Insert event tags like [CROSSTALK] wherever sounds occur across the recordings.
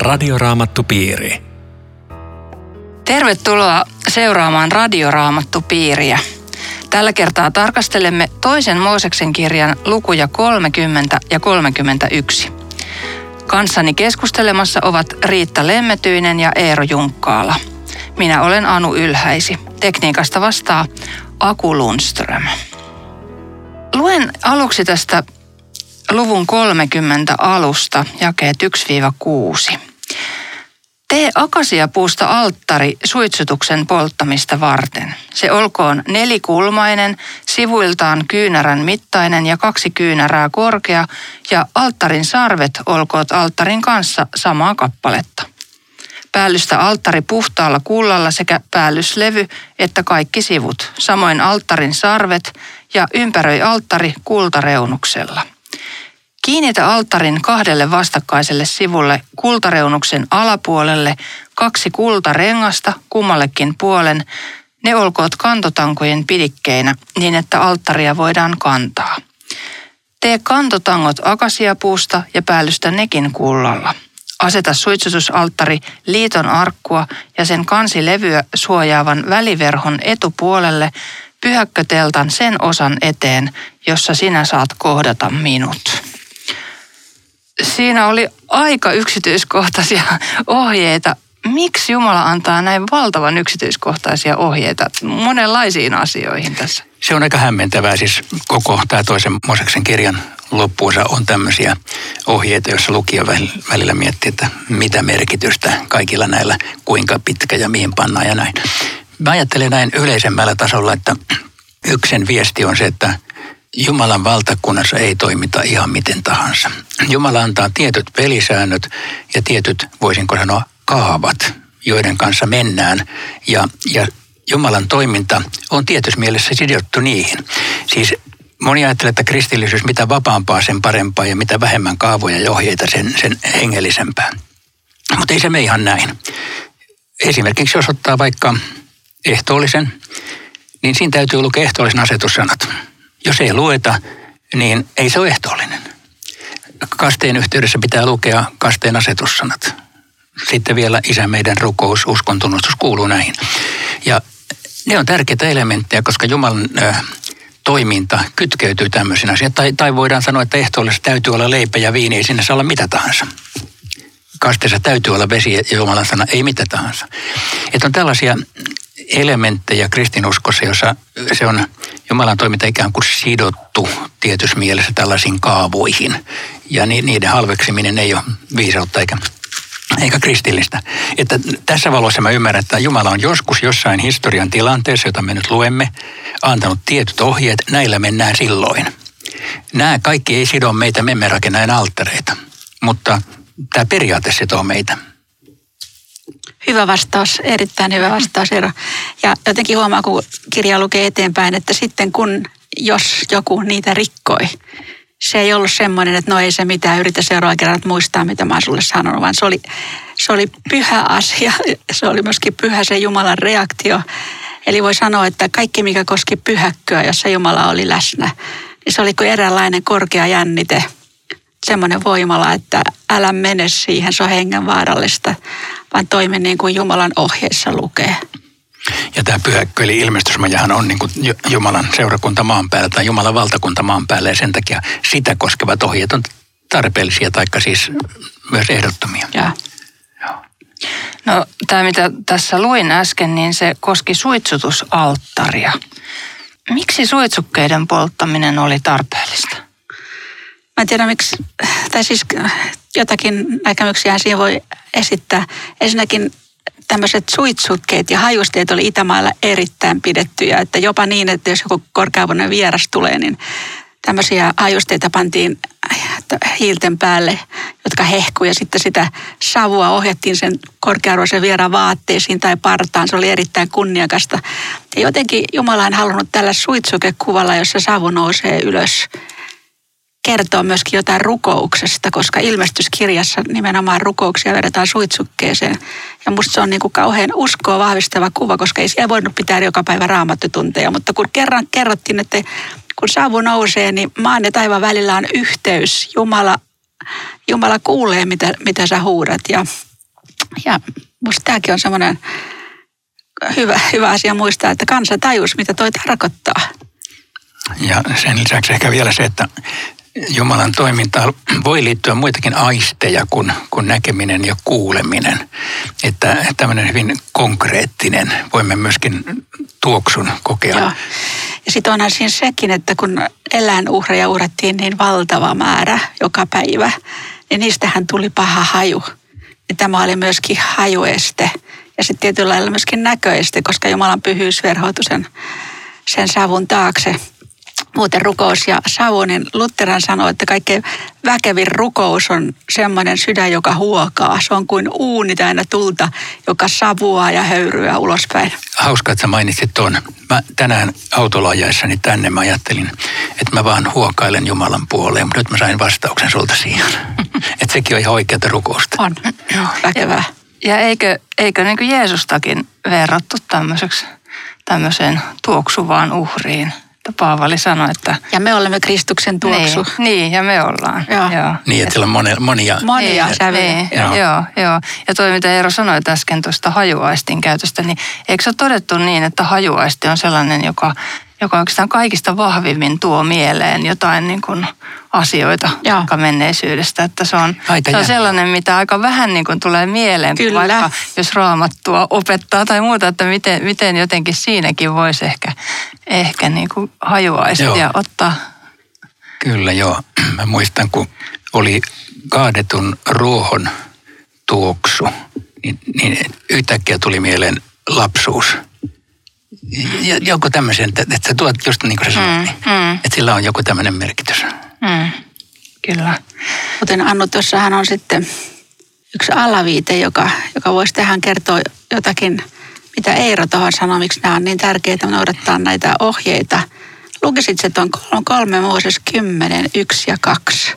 Radioraamattupiiri. Tervetuloa seuraamaan Radioraamattupiiriä. Tällä kertaa tarkastelemme toisen Mooseksen kirjan lukuja 30 ja 31. Kanssani keskustelemassa ovat Riitta Lemmetyinen ja Eero Junkkaala. Minä olen Anu Ylhäisi. Tekniikasta vastaa Aku Lundström. Luen aluksi tästä luvun 30 alusta, jakeet 1-6. Tee akasiapuusta alttari suitsutuksen polttamista varten. Se olkoon nelikulmainen, sivuiltaan kyynärän mittainen ja kaksi kyynärää korkea, ja alttarin sarvet olkoot alttarin kanssa samaa kappaletta. Päällystä alttari puhtaalla kullalla sekä päällyslevy että kaikki sivut, samoin alttarin sarvet ja ympäröi alttari kultareunuksella – Kiinnitä alttarin kahdelle vastakkaiselle sivulle kultareunuksen alapuolelle kaksi kultarengasta kummallekin puolen. Ne olkoot kantotankojen pidikkeinä niin, että alttaria voidaan kantaa. Tee kantotangot akasiapuusta ja päällystä nekin kullalla. Aseta suitsutusalttari liiton arkkua ja sen kansilevyä suojaavan väliverhon etupuolelle pyhäkköteltan sen osan eteen, jossa sinä saat kohdata minut siinä oli aika yksityiskohtaisia [LAUGHS] ohjeita. Miksi Jumala antaa näin valtavan yksityiskohtaisia ohjeita monenlaisiin asioihin tässä? Se on aika hämmentävää. Siis koko tämä toisen Moseksen kirjan loppuosa on tämmöisiä ohjeita, joissa lukija välillä miettii, että mitä merkitystä kaikilla näillä, kuinka pitkä ja mihin pannaan ja näin. Mä ajattelen näin yleisemmällä tasolla, että [CLEARS THROAT] yksen viesti on se, että Jumalan valtakunnassa ei toimita ihan miten tahansa. Jumala antaa tietyt pelisäännöt ja tietyt, voisinko sanoa, kaavat, joiden kanssa mennään. Ja, ja Jumalan toiminta on tietyssä mielessä sidottu niihin. Siis moni ajattelee, että kristillisyys mitä vapaampaa sen parempaa ja mitä vähemmän kaavoja ja ohjeita sen, sen hengellisempää. Mutta ei se me ihan näin. Esimerkiksi jos ottaa vaikka ehtoollisen, niin siinä täytyy lukea ehtoollisen asetussanat jos ei lueta, niin ei se ole ehtoollinen. Kasteen yhteydessä pitää lukea kasteen asetussanat. Sitten vielä isä meidän rukous, uskontunnustus kuuluu näihin. Ja ne on tärkeitä elementtejä, koska Jumalan ö, toiminta kytkeytyy tämmöisiin asioihin. Tai, tai voidaan sanoa, että ehtoollisessa täytyy olla leipä ja viini, ei sinne saa olla mitä tahansa. Kasteessa täytyy olla vesi ja Jumalan sana, ei mitä tahansa. Että on tällaisia elementtejä kristinuskossa, jossa se on Jumalan toiminta ikään kuin sidottu tietyssä mielessä tällaisiin kaavoihin. Ja niiden halveksiminen ei ole viisautta eikä, eikä kristillistä. Että tässä valossa mä ymmärrän, että Jumala on joskus jossain historian tilanteessa, jota me nyt luemme, antanut tietyt ohjeet, näillä mennään silloin. Nämä kaikki ei sido meitä, me emme rakenna alttareita, mutta tämä periaate sitoo meitä. Hyvä vastaus, erittäin hyvä vastaus Eero. Ja jotenkin huomaa, kun kirja lukee eteenpäin, että sitten kun, jos joku niitä rikkoi, se ei ollut semmoinen, että no ei se mitään, yritä seuraava kerran muistaa, mitä mä oon sulle sanonut, vaan se oli, se oli pyhä asia. [LAUGHS] Se oli myöskin pyhä se Jumalan reaktio. Eli voi sanoa, että kaikki, mikä koski pyhäkköä, jossa Jumala oli läsnä, niin se oli kuin eräänlainen korkea jännite, semmoinen voimala, että älä mene siihen, se on hengenvaarallista vaan toimi niin kuin Jumalan ohjeissa lukee. Ja tämä pyhäkkö, eli ilmestysmajahan on niin kuin Jumalan seurakunta maan päällä tai Jumalan valtakunta maan päällä ja sen takia sitä koskevat ohjeet on tarpeellisia tai siis myös ehdottomia. Ja. No tämä mitä tässä luin äsken, niin se koski suitsutusalttaria. Miksi suitsukkeiden polttaminen oli tarpeellista? Mä en tiedä miksi, tai siis jotakin näkemyksiä siihen voi esittää. Ensinnäkin tämmöiset suitsukkeet ja hajusteet oli Itämaalla erittäin pidettyjä, että jopa niin, että jos joku korkeavuinen vieras tulee, niin tämmöisiä hajusteita pantiin hiilten päälle, jotka hehkuu ja sitten sitä savua ohjattiin sen korkearvoisen vieraan vaatteisiin tai partaan. Se oli erittäin kunniakasta. Ja jotenkin Jumala on halunnut tällä suitsukekuvalla, jossa savu nousee ylös kertoo myöskin jotain rukouksesta, koska ilmestyskirjassa nimenomaan rukouksia vedetään suitsukkeeseen. Ja musta se on niin kuin kauhean uskoa vahvistava kuva, koska ei siellä voinut pitää joka päivä raamattutunteja. Mutta kun kerran kerrottiin, että kun savu nousee, niin maan ja taivaan välillä on yhteys. Jumala, Jumala kuulee, mitä, mitä sä huudat. Ja Ja musta tämäkin on semmoinen hyvä, hyvä asia muistaa, että kansa tajus, mitä toi tarkoittaa. Ja sen lisäksi ehkä vielä se, että Jumalan toimintaan voi liittyä muitakin aisteja kuin, kuin näkeminen ja kuuleminen. Että tämmöinen hyvin konkreettinen, voimme myöskin tuoksun kokea. Joo. Ja sitten onhan siinä sekin, että kun eläinuhreja uhrattiin niin valtava määrä joka päivä, niin niistähän tuli paha haju. Ja tämä oli myöskin hajueste ja sitten tietyllä lailla myöskin näköeste, koska Jumalan pyhyys verhoutui sen, sen savun taakse muuten rukous ja savu, niin Lutteran sanoi, että kaikkein väkevin rukous on semmoinen sydän, joka huokaa. Se on kuin uuni täynnä tulta, joka savuaa ja höyryää ulospäin. Hauska, että sä mainitsit tuon. Mä tänään autolla ajaessani tänne mä ajattelin, että mä vaan huokailen Jumalan puoleen, mutta nyt mä sain vastauksen sulta siihen. [LAUGHS] että sekin on ihan oikeata rukousta. On, joo, väkevää. Ja eikö, eikö niin kuin Jeesustakin verrattu tämmöiseksi, tämmöiseen tuoksuvaan uhriin? Paavali sanoi, että... Ja me olemme Kristuksen tuoksu. Niin, niin ja me ollaan. Joo. joo. Niin, että siellä on monia... Monia, monia niin, sävyjä. Niin, joo. joo, joo. Ja toi, mitä Eero sanoi äsken tuosta hajuaistin käytöstä, niin eikö se ole todettu niin, että hajuaisti on sellainen, joka joka oikeastaan kaikista vahvimmin tuo mieleen jotain niin kuin asioita vaikka menneisyydestä. Että se on, se on sellainen, mitä aika vähän niin kuin tulee mieleen, Kyllä. vaikka jos raamattua opettaa tai muuta, että miten, miten jotenkin siinäkin voisi ehkä, ehkä niin kuin hajuaistia joo. ottaa. Kyllä joo. [CLEARS THROAT] Mä muistan, kun oli kaadetun ruohon tuoksu, niin, niin yhtäkkiä tuli mieleen lapsuus – joku tämmöisen, että, että sä tuot just niin kuin sä sanoit, mm, mm. että sillä on joku tämmöinen merkitys. Mm, kyllä. Kuten Annu, tuossahan on sitten yksi alaviite, joka, joka voisi tähän kertoa jotakin, mitä Eero tuohon sanoi, miksi nämä on niin tärkeitä noudattaa näitä ohjeita. Lukisit se tuon kolme Mooses 10, 1 ja 2.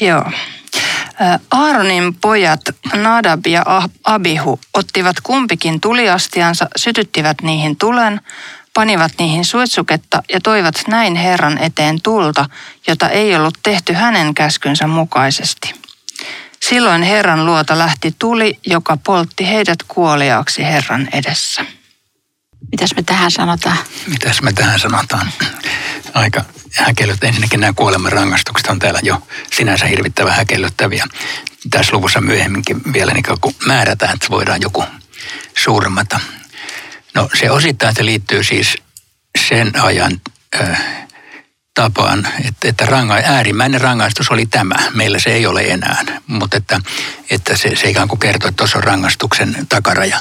Joo. Aaronin pojat Nadab ja Abihu ottivat kumpikin tuliastiansa, sytyttivät niihin tulen, panivat niihin suitsuketta ja toivat näin Herran eteen tulta, jota ei ollut tehty hänen käskynsä mukaisesti. Silloin Herran luota lähti tuli, joka poltti heidät kuoliaaksi Herran edessä. Mitäs me tähän sanotaan? Mitäs me tähän sanotaan? Aika häkellyt. Ensinnäkin nämä kuolemanrangaistukset on täällä jo sinänsä hirvittävän häkellyttäviä. Tässä luvussa myöhemminkin vielä niin kun määrätään, että voidaan joku suuremmata. No se osittain se liittyy siis sen ajan äh, tapaan, että, että ranga, äärimmäinen rangaistus oli tämä. Meillä se ei ole enää, mutta että, että se, se ikään kuin kertoo, että tuossa on rangaistuksen takaraja.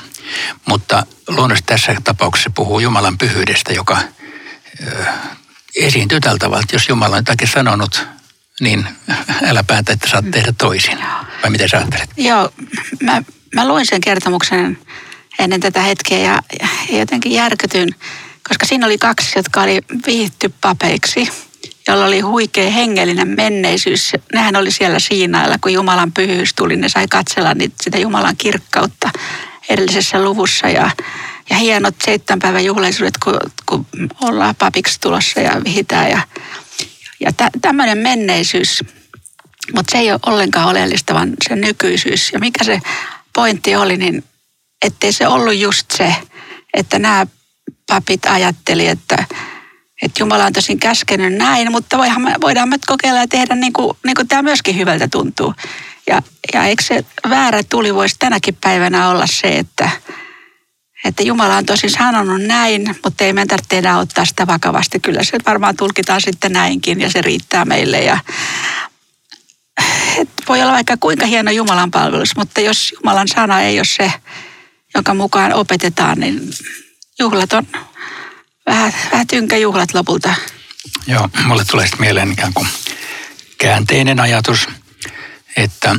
Mutta luonnollisesti tässä tapauksessa puhuu Jumalan pyhyydestä, joka äh, esiintyy tällä tavalla, että jos Jumala on jotakin sanonut, niin älä päätä, että saat tehdä toisin. Vai miten sä ajattelet? Joo, mä, mä luin sen kertomuksen ennen tätä hetkeä ja, ja jotenkin järkytyn, koska siinä oli kaksi, jotka oli viihty papeiksi, jolla oli huikea hengellinen menneisyys. Nehän oli siellä Siinailla, kun Jumalan pyhyys tuli, ne sai katsella niitä, sitä Jumalan kirkkautta edellisessä luvussa ja ja hienot seitsemän päivän juhlaisuudet, kun, kun ollaan papiksi tulossa ja vihitään. Ja, ja tä, tämmöinen menneisyys, mutta se ei ole ollenkaan oleellista, vaan se nykyisyys. Ja mikä se pointti oli, niin ettei se ollut just se, että nämä papit ajatteli, että, että Jumala on tosin käskenyt näin, mutta me, voidaan me kokeilla ja tehdä niin kuin, niin kuin tämä myöskin hyvältä tuntuu. Ja, ja eikö se väärä tuli voisi tänäkin päivänä olla se, että, että Jumala on tosi sanonut näin, mutta ei meidän tarvitse enää ottaa sitä vakavasti. Kyllä se varmaan tulkitaan sitten näinkin ja se riittää meille. Ja, et voi olla vaikka kuinka hieno Jumalan palvelus, mutta jos Jumalan sana ei ole se, jonka mukaan opetetaan, niin juhlat on vähän, vähän tynkäjuhlat lopulta. Joo, mulle tulee sitten mieleen ikään kuin käänteinen ajatus, että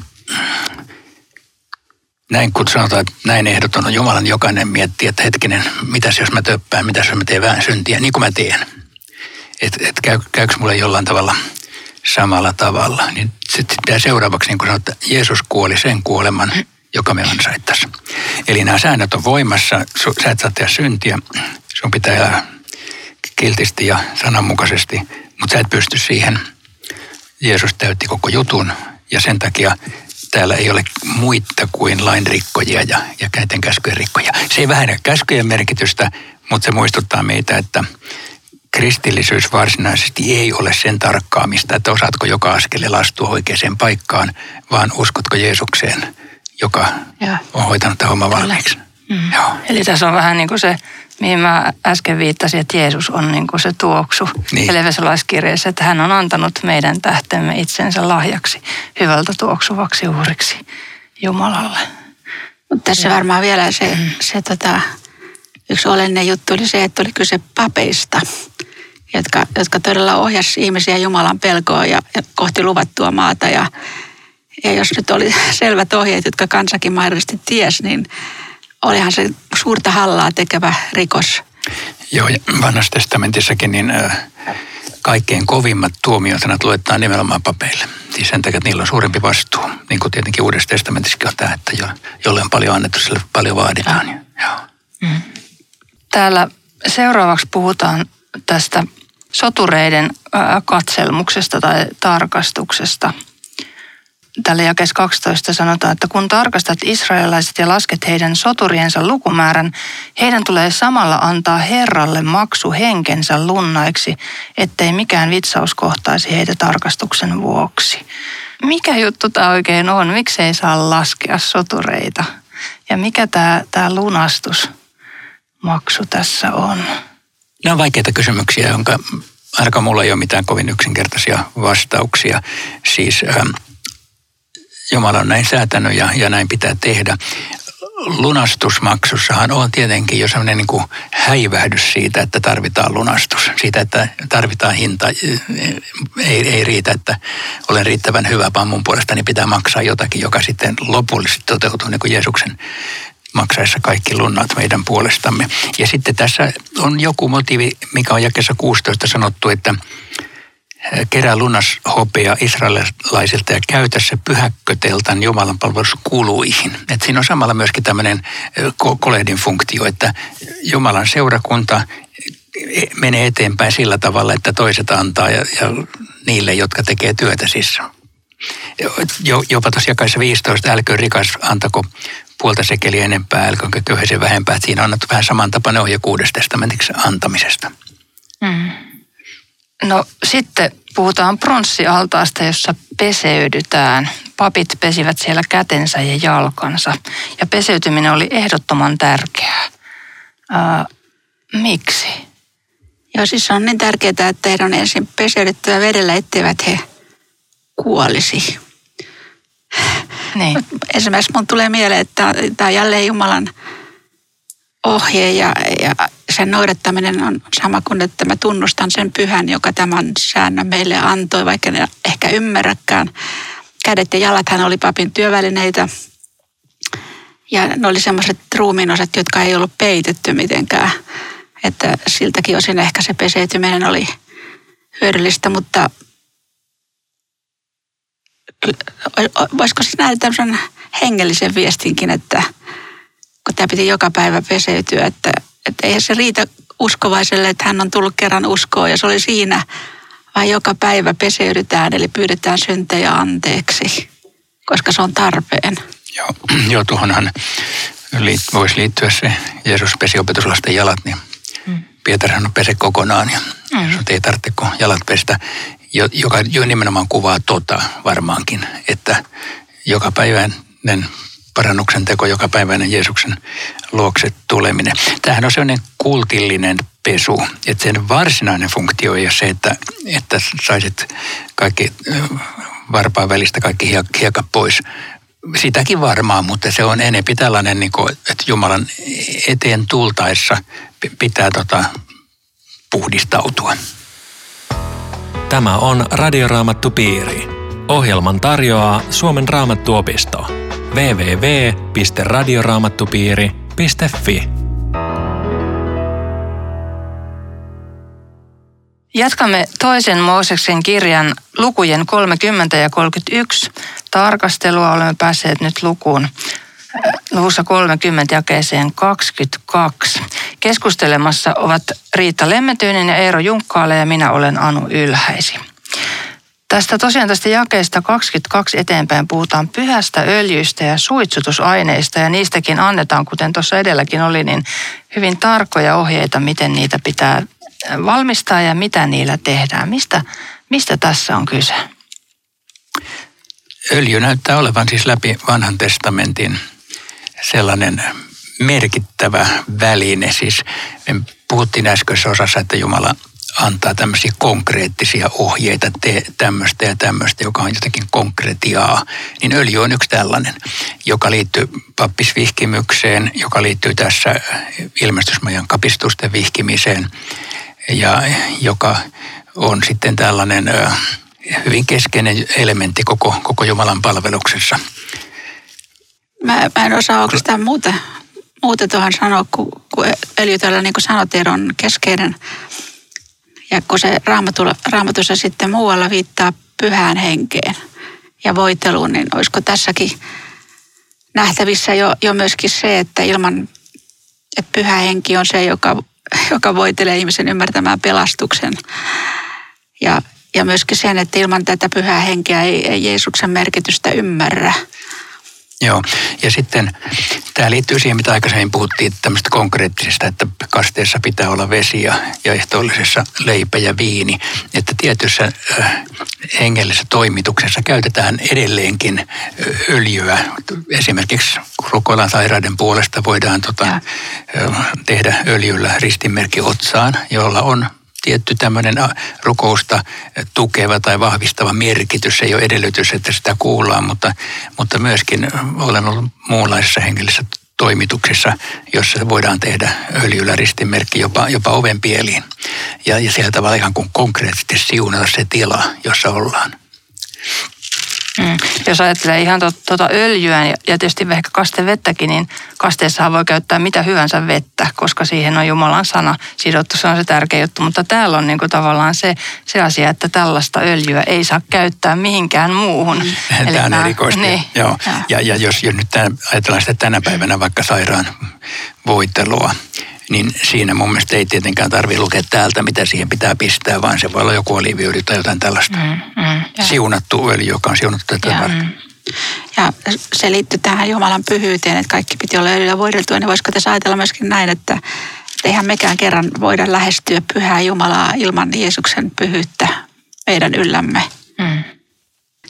näin kun sanotaan, että näin ehdoton on Jumalan jokainen miettii, että hetkinen, mitäs jos mä töppään, mitäs jos mä teen vähän syntiä, niin kuin mä teen. Että et käy, käykö mulle jollain tavalla samalla tavalla. Niin sitten pitää seuraavaksi, niin kuin sanotaan, että Jeesus kuoli sen kuoleman, joka me ansaittaisiin. Eli nämä säännöt on voimassa, sä et saa tehdä syntiä, sun pitää elää kiltisti ja sananmukaisesti, mutta sä et pysty siihen. Jeesus täytti koko jutun ja sen takia täällä ei ole muita kuin lainrikkojia ja, ja näiden käskyjen rikkoja. Se ei vähennä käskyjen merkitystä, mutta se muistuttaa meitä, että kristillisyys varsinaisesti ei ole sen tarkkaamista, että osaatko joka askele astua oikeaan paikkaan, vaan uskotko Jeesukseen, joka ja. on hoitanut tämän homman valmiiksi. Mm. Joo. Eli tässä on vähän niin kuin se, mihin mä äsken viittasin, että Jeesus on niin kuin se tuoksu niin. Elvesolaiskirjeessä, että hän on antanut meidän tähtemme itsensä lahjaksi hyvältä tuoksuvaksi uhriksi Jumalalle. Mutta tässä ja. varmaan vielä se, mm. se tota, yksi olennainen juttu oli se, että oli kyse papeista, jotka, jotka todella ohjasi ihmisiä Jumalan pelkoon ja, ja kohti luvattua maata. Ja, ja jos nyt oli selvät ohjeet, jotka kansakin mahdollisesti ties, niin olihan se suurta hallaa tekevä rikos. Joo, ja vanhassa testamentissakin niin kaikkein kovimmat tuomiosanat luetaan nimenomaan papeille. Siis sen takia, että niillä on suurempi vastuu. Niin kuin tietenkin Uudessa testamentissakin on tämä, että jolle on paljon annettu, sille paljon vaaditaan. Ja, joo. Mm. Täällä seuraavaksi puhutaan tästä sotureiden katselmuksesta tai tarkastuksesta. Tällä jakes 12 sanotaan, että kun tarkastat israelilaiset ja lasket heidän soturiensa lukumäärän, heidän tulee samalla antaa Herralle maksu henkensä lunnaiksi, ettei mikään vitsaus kohtaisi heitä tarkastuksen vuoksi. Mikä juttu tämä oikein on? Miksi ei saa laskea sotureita? Ja mikä tämä, tämä lunastusmaksu tässä on? Nämä on vaikeita kysymyksiä, jonka ainakaan mulla ei ole mitään kovin yksinkertaisia vastauksia. Siis ähm, Jumala on näin säätänyt ja, ja näin pitää tehdä. Lunastusmaksussahan on tietenkin jo sellainen niin kuin häivähdys siitä, että tarvitaan lunastus. Siitä, että tarvitaan hinta. Ei, ei riitä, että olen riittävän hyvä, vaan mun puolestani pitää maksaa jotakin, joka sitten lopullisesti toteutuu niin kuin Jeesuksen maksaessa kaikki lunnat meidän puolestamme. Ja sitten tässä on joku motiivi, mikä on jakessa 16 sanottu, että kerää lunas hopea israelilaisilta ja käytä se pyhäkköteltan Jumalan palveluskuluihin. Et siinä on samalla myöskin tämmöinen kolehdin funktio, että Jumalan seurakunta e, menee eteenpäin sillä tavalla, että toiset antaa ja, ja niille, jotka tekee työtä siis. Jopa tuossa jakaissa 15, älkö rikas antako puolta sekeliä enempää, älköön köyhäisen vähempää. Siinä on annettu vähän samantapainen ohje kuudesta testamentiksi antamisesta. Mm. No sitten puhutaan pronssialtaasta, jossa peseydytään. Papit pesivät siellä kätensä ja jalkansa. Ja peseytyminen oli ehdottoman tärkeää. Ää, miksi? Joo, siis on niin tärkeää, että heidän on ensin peseydyttävä vedellä, etteivät he kuolisi. Niin. Esimerkiksi mun tulee mieleen, että tämä on jälleen Jumalan ohje ja, ja sen noudattaminen on sama kuin, että mä tunnustan sen pyhän, joka tämän säännön meille antoi, vaikka ne ehkä ymmärräkään. Kädet ja jalat hän oli papin työvälineitä. Ja ne oli semmoiset ruumiinosat, jotka ei ollut peitetty mitenkään. Että siltäkin osin ehkä se peseytyminen oli hyödyllistä, mutta voisiko se nähdä tämmöisen hengellisen viestinkin, että kun tämä piti joka päivä peseytyä, että, että eihän se riitä uskovaiselle, että hän on tullut kerran uskoon ja se oli siinä, vaan joka päivä peseydytään, eli pyydetään syntejä anteeksi, koska se on tarpeen. Joo, [CLEARS THROAT] joo tuohonhan liit, voisi liittyä se Jeesus pesi opetuslasten jalat, niin mm. Pietarhan pese kokonaan ja mm. Jeesus ei tarvitse kuin jalat pestä joka jo nimenomaan kuvaa tota varmaankin, että joka päiväinen parannuksen teko, joka päiväinen Jeesuksen luokse tuleminen. Tämähän on sellainen kultillinen pesu, että sen varsinainen funktio ei ole se, että, että saisit kaikki varpaan välistä kaikki hiekat pois. Sitäkin varmaan, mutta se on enempi tällainen, niin kuin, että Jumalan eteen tultaessa pitää tota, puhdistautua. Tämä on Radioraamattu Piiri. Ohjelman tarjoaa Suomen raamattuopisto. www.radioraamattupiiri.fi Jatkamme toisen Mooseksen kirjan lukujen 30 ja 31 tarkastelua. Olemme päässeet nyt lukuun luvussa 30 jakeeseen 22. Keskustelemassa ovat Riitta Lemmetyinen ja Eero Junkkaale ja minä olen Anu Ylhäisi. Tästä tosiaan tästä jakeesta 22 eteenpäin puhutaan pyhästä öljystä ja suitsutusaineista ja niistäkin annetaan, kuten tuossa edelläkin oli, niin hyvin tarkkoja ohjeita, miten niitä pitää valmistaa ja mitä niillä tehdään. Mistä, mistä tässä on kyse? Öljy näyttää olevan siis läpi vanhan testamentin sellainen merkittävä väline. Siis me puhuttiin äskeisessä osassa, että Jumala antaa tämmöisiä konkreettisia ohjeita, tee tämmöistä ja tämmöistä, joka on jotenkin konkretiaa, niin öljy on yksi tällainen, joka liittyy pappisvihkimykseen, joka liittyy tässä ilmestysmajan kapistusten vihkimiseen ja joka on sitten tällainen hyvin keskeinen elementti koko, koko Jumalan palveluksessa. Mä, mä en osaa oikeastaan muuta, muuta tuohon sanoa, kun, kun öljy täällä niin kuin sanot, on keskeinen ja kun se raamatussa sitten muualla viittaa pyhään henkeen ja voiteluun, niin olisiko tässäkin nähtävissä jo, jo myöskin se, että ilman, että pyhä henki on se, joka, joka voitelee ihmisen ymmärtämään pelastuksen. Ja, ja myöskin sen, että ilman tätä pyhää henkeä ei, ei Jeesuksen merkitystä ymmärrä. Joo, ja sitten tämä liittyy siihen, mitä aikaisemmin puhuttiin tämmöistä konkreettisesta, että kasteessa pitää olla vesi ja, ja ehtoollisessa leipä ja viini. Että tietyssä äh, hengellisessä toimituksessa käytetään edelleenkin äh, öljyä. Esimerkiksi rukoilan sairaiden puolesta voidaan tota, äh, tehdä öljyllä ristinmerkki otsaan, jolla on tietty tämmöinen rukousta tukeva tai vahvistava merkitys. ei ole edellytys, että sitä kuullaan, mutta, mutta myöskin olen ollut muunlaisessa hengellisessä toimituksissa, jossa voidaan tehdä öljyllä ristinmerkki jopa, jopa ovenpieliin. Ja, ja sieltä tavalla ihan kuin konkreettisesti siunata se tila, jossa ollaan. Mm. Jos ajattelee ihan tuota öljyä ja tietysti ehkä kastevettäkin, niin kasteessahan voi käyttää mitä hyvänsä vettä, koska siihen on Jumalan sana sidottu. Se on se tärkeä juttu. Mutta täällä on niinku tavallaan se, se asia, että tällaista öljyä ei saa käyttää mihinkään muuhun. Mm. Tämä on erikoista. Niin. Joo. Ja, ja jos, jos nyt tämän, ajatellaan sitä tänä päivänä vaikka sairaan voitelua, niin siinä mun mielestä ei tietenkään tarvitse lukea täältä, mitä siihen pitää pistää, vaan se voi olla joku oliiviöljy tai jotain tällaista. Mm, mm, siunattu öljy, joka on siunattu tätä ja, varten. Mm. Ja se liittyy tähän Jumalan pyhyyteen, että kaikki piti olla öljyllä voideltua, niin voisiko tässä ajatella myöskin näin, että eihän mekään kerran voida lähestyä pyhää Jumalaa ilman Jeesuksen pyhyyttä meidän yllämme. Mm.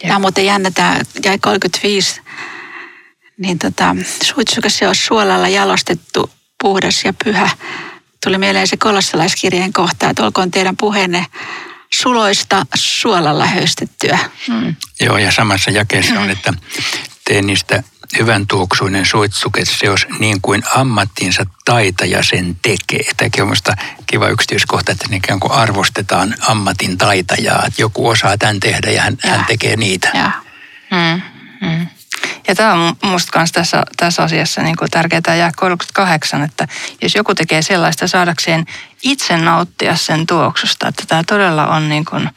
Tämä on muuten jännä, tämä jäi 35, niin tota, suitsukas se on suolalla jalostettu puhdas ja pyhä. Tuli mieleen se kolossalaiskirjeen kohta, että olkoon teidän puheenne suloista suolalla höystettyä. Mm. Joo, ja samassa jakeessa on, että tee niistä hyvän tuoksuinen suitsuket seos niin kuin ammattinsa taitaja sen tekee. Tämäkin on minusta kiva yksityiskohta, että niin kuin arvostetaan ammatin taitajaa, että joku osaa tämän tehdä ja hän, ja. hän tekee niitä. Ja. Mm. Mm. Ja tämä on minusta myös tässä, tässä asiassa niin kuin tärkeää ja 38, että jos joku tekee sellaista saadakseen itse nauttia sen tuoksusta, että tämä todella on niin kuin,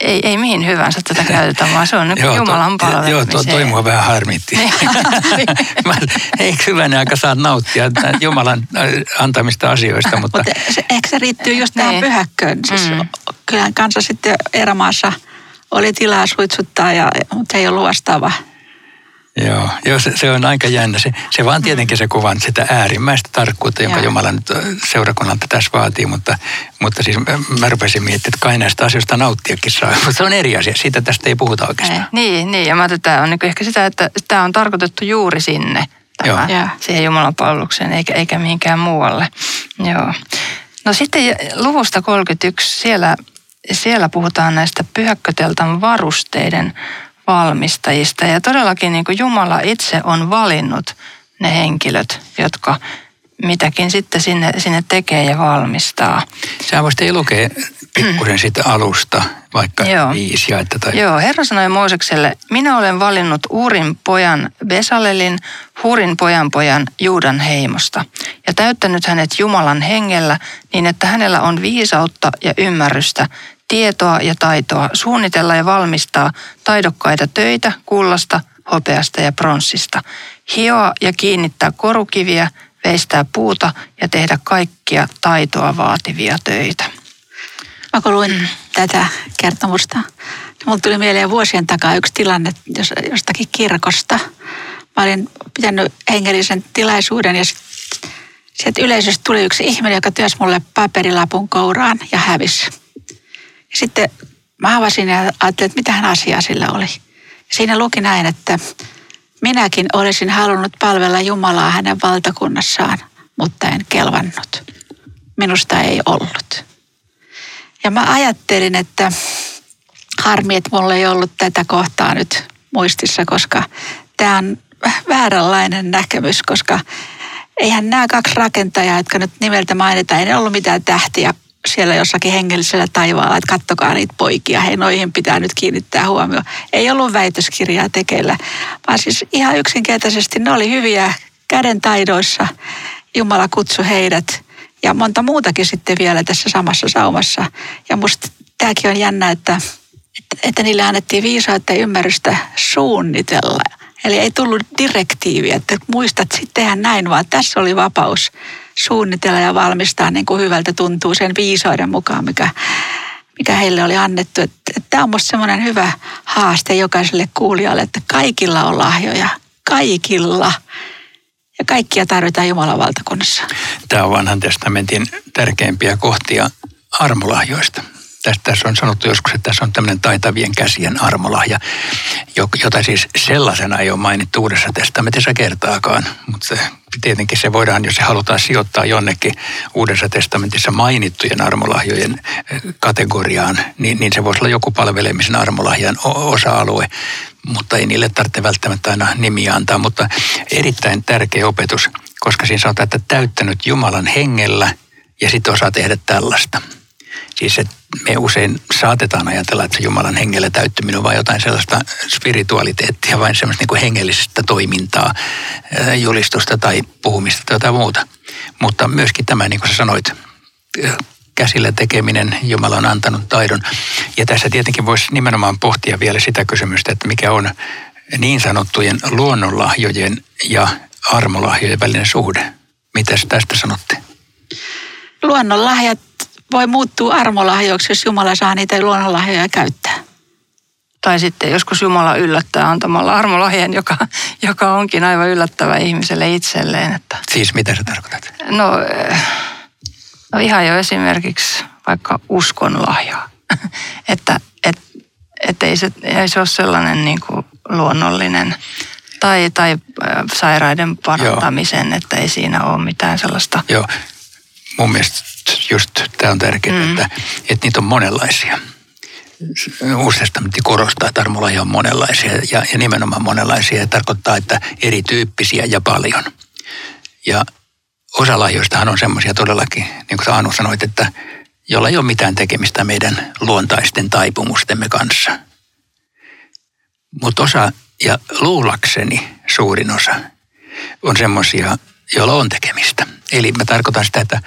ei, ei mihin hyvänsä tätä käytetä, vaan se on niin [LAUGHS] joo, Jumalan palvelemiseen. Joo, tuo, toi mua vähän harmitti. Niin. [LAUGHS] Eikö hyvänä aika saat nauttia Jumalan äh, antamista asioista, mutta... mutta se, ehkä se riittyy just tähän niin. pyhäkköön. Siis mm. Kyllähän kanssa sitten erämaassa oli tilaa suitsuttaa, ja, mutta ei ollut vastaava Joo, joo se, se on aika jännä. Se, se vaan tietenkin se kuvan sitä äärimmäistä tarkkuutta, jonka Jumala nyt seurakunnalta tässä vaatii, mutta, mutta siis mä rupesin miettimään, että kai näistä asioista nauttiakin saa. [LAUGHS] Mutta se on eri asia, siitä tästä ei puhuta oikeastaan. Ei, niin, niin, ja mä että tämä on niin ehkä sitä, että tämä on tarkoitettu juuri sinne, tämä, Joo. siihen Jumalan palvelukseen, eikä, eikä mihinkään muualle. Joo. No sitten luvusta 31, siellä, siellä puhutaan näistä pyhäkköteltan varusteiden valmistajista. Ja todellakin niin kuin Jumala itse on valinnut ne henkilöt, jotka mitäkin sitten sinne, sinne tekee ja valmistaa. Sä voisit lukea pikkusen siitä alusta, vaikka Joo. viisi jaetta. Tai... Joo, Herra sanoi Moosekselle, minä olen valinnut Uurin pojan Besalelin, Hurin pojan pojan Juudan heimosta ja täyttänyt hänet Jumalan hengellä niin, että hänellä on viisautta ja ymmärrystä tietoa ja taitoa suunnitella ja valmistaa taidokkaita töitä kullasta, hopeasta ja pronssista, hioa ja kiinnittää korukiviä, veistää puuta ja tehdä kaikkia taitoa vaativia töitä. Mä kun luin tätä kertomusta, Mulla tuli mieleen vuosien takaa yksi tilanne jostakin kirkosta. Mä olin pitänyt hengellisen tilaisuuden ja sieltä yleisöstä tuli yksi ihminen, joka työsi mulle paperilapun kouraan ja hävisi. Sitten mä avasin ja ajattelin, että mitähän asiaa sillä oli. Siinä luki näin, että minäkin olisin halunnut palvella Jumalaa hänen valtakunnassaan, mutta en kelvannut. Minusta ei ollut. Ja mä ajattelin, että harmi, että mulla ei ollut tätä kohtaa nyt muistissa, koska tämä on vääränlainen näkemys, koska eihän nämä kaksi rakentajaa, jotka nyt nimeltä mainitaan, ei ne ollut mitään tähtiä siellä jossakin hengellisellä taivaalla, että kattokaa niitä poikia, hei noihin pitää nyt kiinnittää huomioon. Ei ollut väitöskirjaa tekeillä, vaan siis ihan yksinkertaisesti ne oli hyviä käden taidoissa. Jumala kutsui heidät ja monta muutakin sitten vielä tässä samassa saumassa. Ja musta tämäkin on jännä, että, että niille annettiin viisautta ja ymmärrystä suunnitella. Eli ei tullut direktiiviä, että muistat sitten näin, vaan tässä oli vapaus suunnitella ja valmistaa niin kuin hyvältä tuntuu sen viisauden mukaan, mikä, mikä heille oli annettu. Tämä on minusta semmoinen hyvä haaste jokaiselle kuulijalle, että kaikilla on lahjoja. Kaikilla. Ja kaikkia tarvitaan Jumalan valtakunnassa. Tämä on vanhan testamentin tärkeimpiä kohtia armolahjoista. Tästä tässä on sanottu joskus, että tässä on tämmöinen taitavien käsien armolahja, jota siis sellaisena ei ole mainittu Uudessa testamentissa kertaakaan. Mutta se, tietenkin se voidaan, jos se halutaan sijoittaa jonnekin Uudessa testamentissa mainittujen armolahjojen eh, kategoriaan, niin, niin se voisi olla joku palvelemisen armolahjan osa-alue mutta ei niille tarvitse välttämättä aina nimiä antaa. Mutta erittäin tärkeä opetus, koska siinä sanotaan, että täyttänyt Jumalan hengellä ja sitten osaa tehdä tällaista. Siis että me usein saatetaan ajatella, että Jumalan hengellä täyttyminen on vain jotain sellaista spiritualiteettia, vain semmoista niin kuin hengellisestä toimintaa, julistusta tai puhumista tai jotain muuta. Mutta myöskin tämä, niin kuin sä sanoit, käsillä tekeminen, Jumala on antanut taidon. Ja tässä tietenkin voisi nimenomaan pohtia vielä sitä kysymystä, että mikä on niin sanottujen luonnonlahjojen ja armolahjojen välinen suhde. Mitäs tästä sanotte? Luonnonlahjat voi muuttua armolahjoiksi, jos Jumala saa niitä luonnonlahjoja käyttää. Tai sitten joskus Jumala yllättää antamalla armolahjen, joka, joka onkin aivan yllättävä ihmiselle itselleen. Että... Siis mitä sä tarkoitat? No, no ihan jo esimerkiksi vaikka uskonlahja. [LAUGHS] että et, et ei, se, ei se ole sellainen niin kuin luonnollinen tai, tai sairaiden parantamisen, Joo. että ei siinä ole mitään sellaista. Joo, mun mielestä just tämä on tärkeää, mm. että, että niitä on monenlaisia. Uusi testamentti korostaa, että armolajia on monenlaisia ja, ja nimenomaan monenlaisia. Ja tarkoittaa, että erityyppisiä ja paljon. Ja osa lahjoistahan on semmoisia todellakin, niin kuin Anu sanoit, että jolla ei ole mitään tekemistä meidän luontaisten taipumustemme kanssa. Mutta osa, ja luulakseni suurin osa, on semmoisia, joilla on tekemistä. Eli mä tarkoitan sitä, että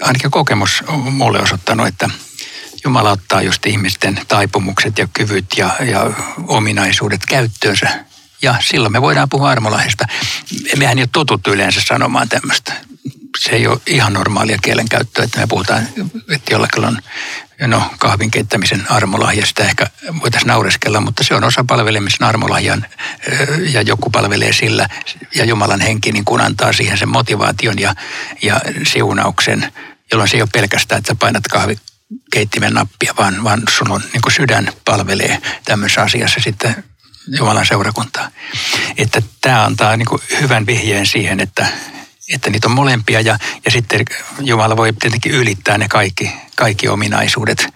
ainakin kokemus on mulle osoittanut, että Jumala ottaa just ihmisten taipumukset ja kyvyt ja, ja ominaisuudet käyttöönsä. Ja silloin me voidaan puhua armolahjesta. Mehän ei ole totuttu yleensä sanomaan tämmöistä. Se ei ole ihan normaalia kielenkäyttöä, että me puhutaan, että jollakin on no, kahvin keittämisen armolahja, sitä ehkä voitaisiin naureskella, mutta se on osa palvelemisen armolahjan ja joku palvelee sillä ja Jumalan henki niin kun antaa siihen sen motivaation ja, ja siunauksen, jolloin se ei ole pelkästään, että sä painat kahvikeittimen nappia, vaan, vaan sun on, niin sydän palvelee tämmöisessä asiassa sitten Jumalan seurakuntaa. Että tämä antaa niin hyvän vihjeen siihen, että, että niitä on molempia ja, ja sitten Jumala voi tietenkin ylittää ne kaikki, kaikki ominaisuudet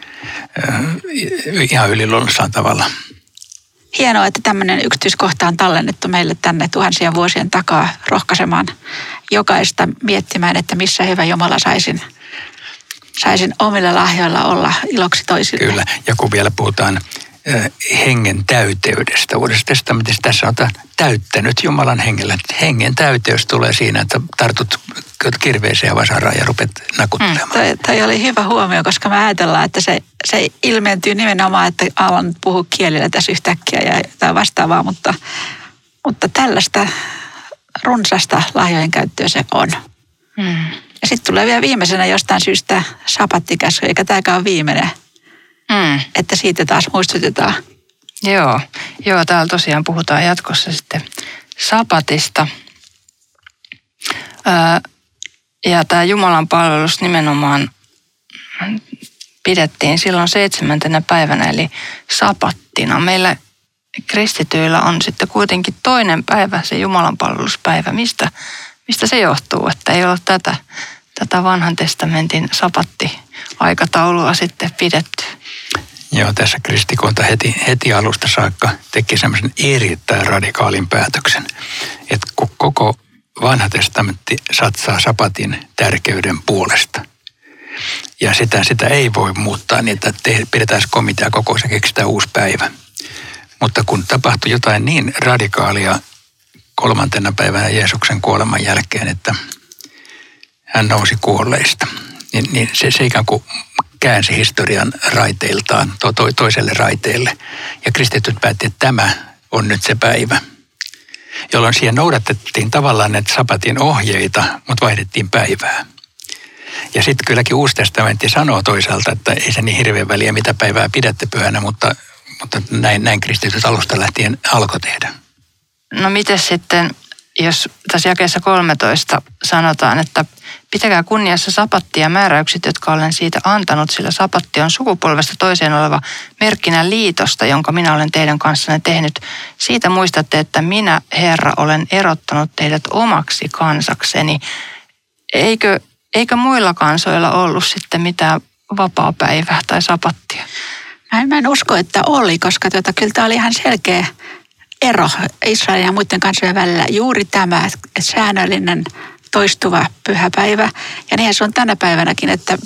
ihan yliluonnossaan tavalla. Hienoa, että tämmöinen yksityiskohta on tallennettu meille tänne tuhansien vuosien takaa rohkaisemaan jokaista miettimään, että missä hyvä Jumala saisin, saisin omilla lahjoilla olla iloksi toisille. Kyllä, ja kun vielä puhutaan hengen täyteydestä. Uudessa testamentissa tässä on täyttänyt Jumalan hengellä. Hengen täyteys tulee siinä, että tartut kirveeseen ja vasaraan ja rupet nakuttelemaan. Mm, toi, toi oli hyvä huomio, koska me ajatellaan, että se, se ilmentyy nimenomaan, että alan puhua kielillä tässä yhtäkkiä ja tai vastaavaa, mutta, mutta tällaista runsasta lahjojen käyttöä se on. Mm. Ja sitten tulee vielä viimeisenä jostain syystä sapattikäsky, eikä tämäkään ole viimeinen Mm. Että siitä taas muistutetaan. Joo, joo, täällä tosiaan puhutaan jatkossa sitten sapatista. Öö, ja tämä Jumalan palvelus nimenomaan pidettiin silloin seitsemäntenä päivänä, eli sapattina. Meillä kristityillä on sitten kuitenkin toinen päivä, se Jumalan palveluspäivä. Mistä, mistä se johtuu, että ei ole tätä, tätä vanhan testamentin sapatti-aikataulua sitten pidetty? Joo, tässä kristikunta heti, heti alusta saakka teki semmoisen erittäin radikaalin päätöksen, että koko vanha testamentti satsaa sapatin tärkeyden puolesta. Ja sitä, sitä ei voi muuttaa niin, että te, pidetään komitea koko ja keksitään uusi päivä. Mutta kun tapahtui jotain niin radikaalia kolmantena päivänä Jeesuksen kuoleman jälkeen, että hän nousi kuolleista, niin, niin se, se ikään kuin käänsi historian raiteiltaan to, to, toiselle raiteelle. Ja kristityt päätti, että tämä on nyt se päivä, jolloin siihen noudatettiin tavallaan näitä sapatin ohjeita, mutta vaihdettiin päivää. Ja sitten kylläkin Uusi testamentti sanoo toisaalta, että ei se niin hirveän väliä, mitä päivää pidätte pyhänä, mutta, mutta näin, näin kristityt alusta lähtien alkoi tehdä. No miten sitten, jos tässä jakeessa 13 sanotaan, että pitäkää kunniassa sapattia määräykset, jotka olen siitä antanut, sillä sapatti on sukupolvesta toiseen oleva merkkinä liitosta, jonka minä olen teidän kanssanne tehnyt. Siitä muistatte, että minä, Herra, olen erottanut teidät omaksi kansakseni. Eikö, eikö muilla kansoilla ollut sitten mitään vapaa-päivää tai sapattia? Mä en, mä en usko, että oli, koska tuota, kyllä tämä oli ihan selkeä ero Israelin ja muiden kansojen välillä. Juuri tämä säännöllinen toistuva pyhäpäivä. Ja niinhän se on tänä päivänäkin, että,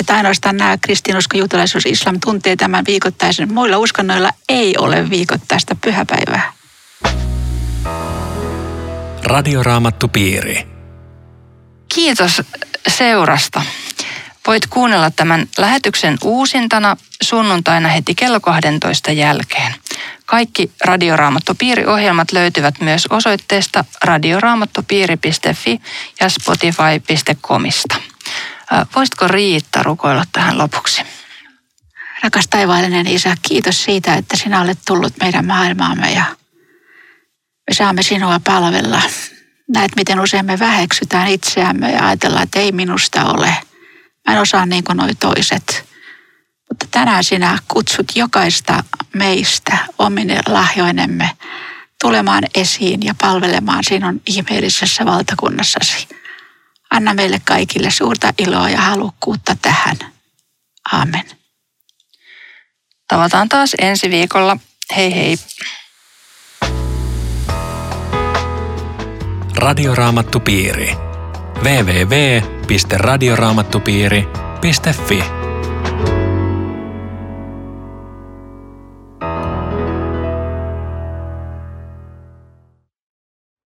että ainoastaan nämä kristinusko, juutalaisuus, islam tuntee tämän viikoittaisen. Muilla uskonnoilla ei ole viikoittaista pyhäpäivää. Radioraamattupiiri. Kiitos seurasta. Voit kuunnella tämän lähetyksen uusintana sunnuntaina heti kello 12 jälkeen. Kaikki Radioraamattopiiri-ohjelmat löytyvät myös osoitteesta radioraamattopiiri.fi ja spotify.comista. Voisitko Riitta rukoilla tähän lopuksi? Rakas taivaallinen Isä, kiitos siitä, että sinä olet tullut meidän maailmaamme ja me saamme sinua palvella. Näet, miten usein me väheksytään itseämme ja ajatellaan, että ei minusta ole. Mä en osaa niin kuin noi toiset. Mutta tänään sinä kutsut jokaista meistä omine lahjoinemme tulemaan esiin ja palvelemaan sinun ihmeellisessä valtakunnassasi. Anna meille kaikille suurta iloa ja halukkuutta tähän. Amen. Tavataan taas ensi viikolla. Hei hei. Radioraamattupiiri. www.radioraamattupiiri.fi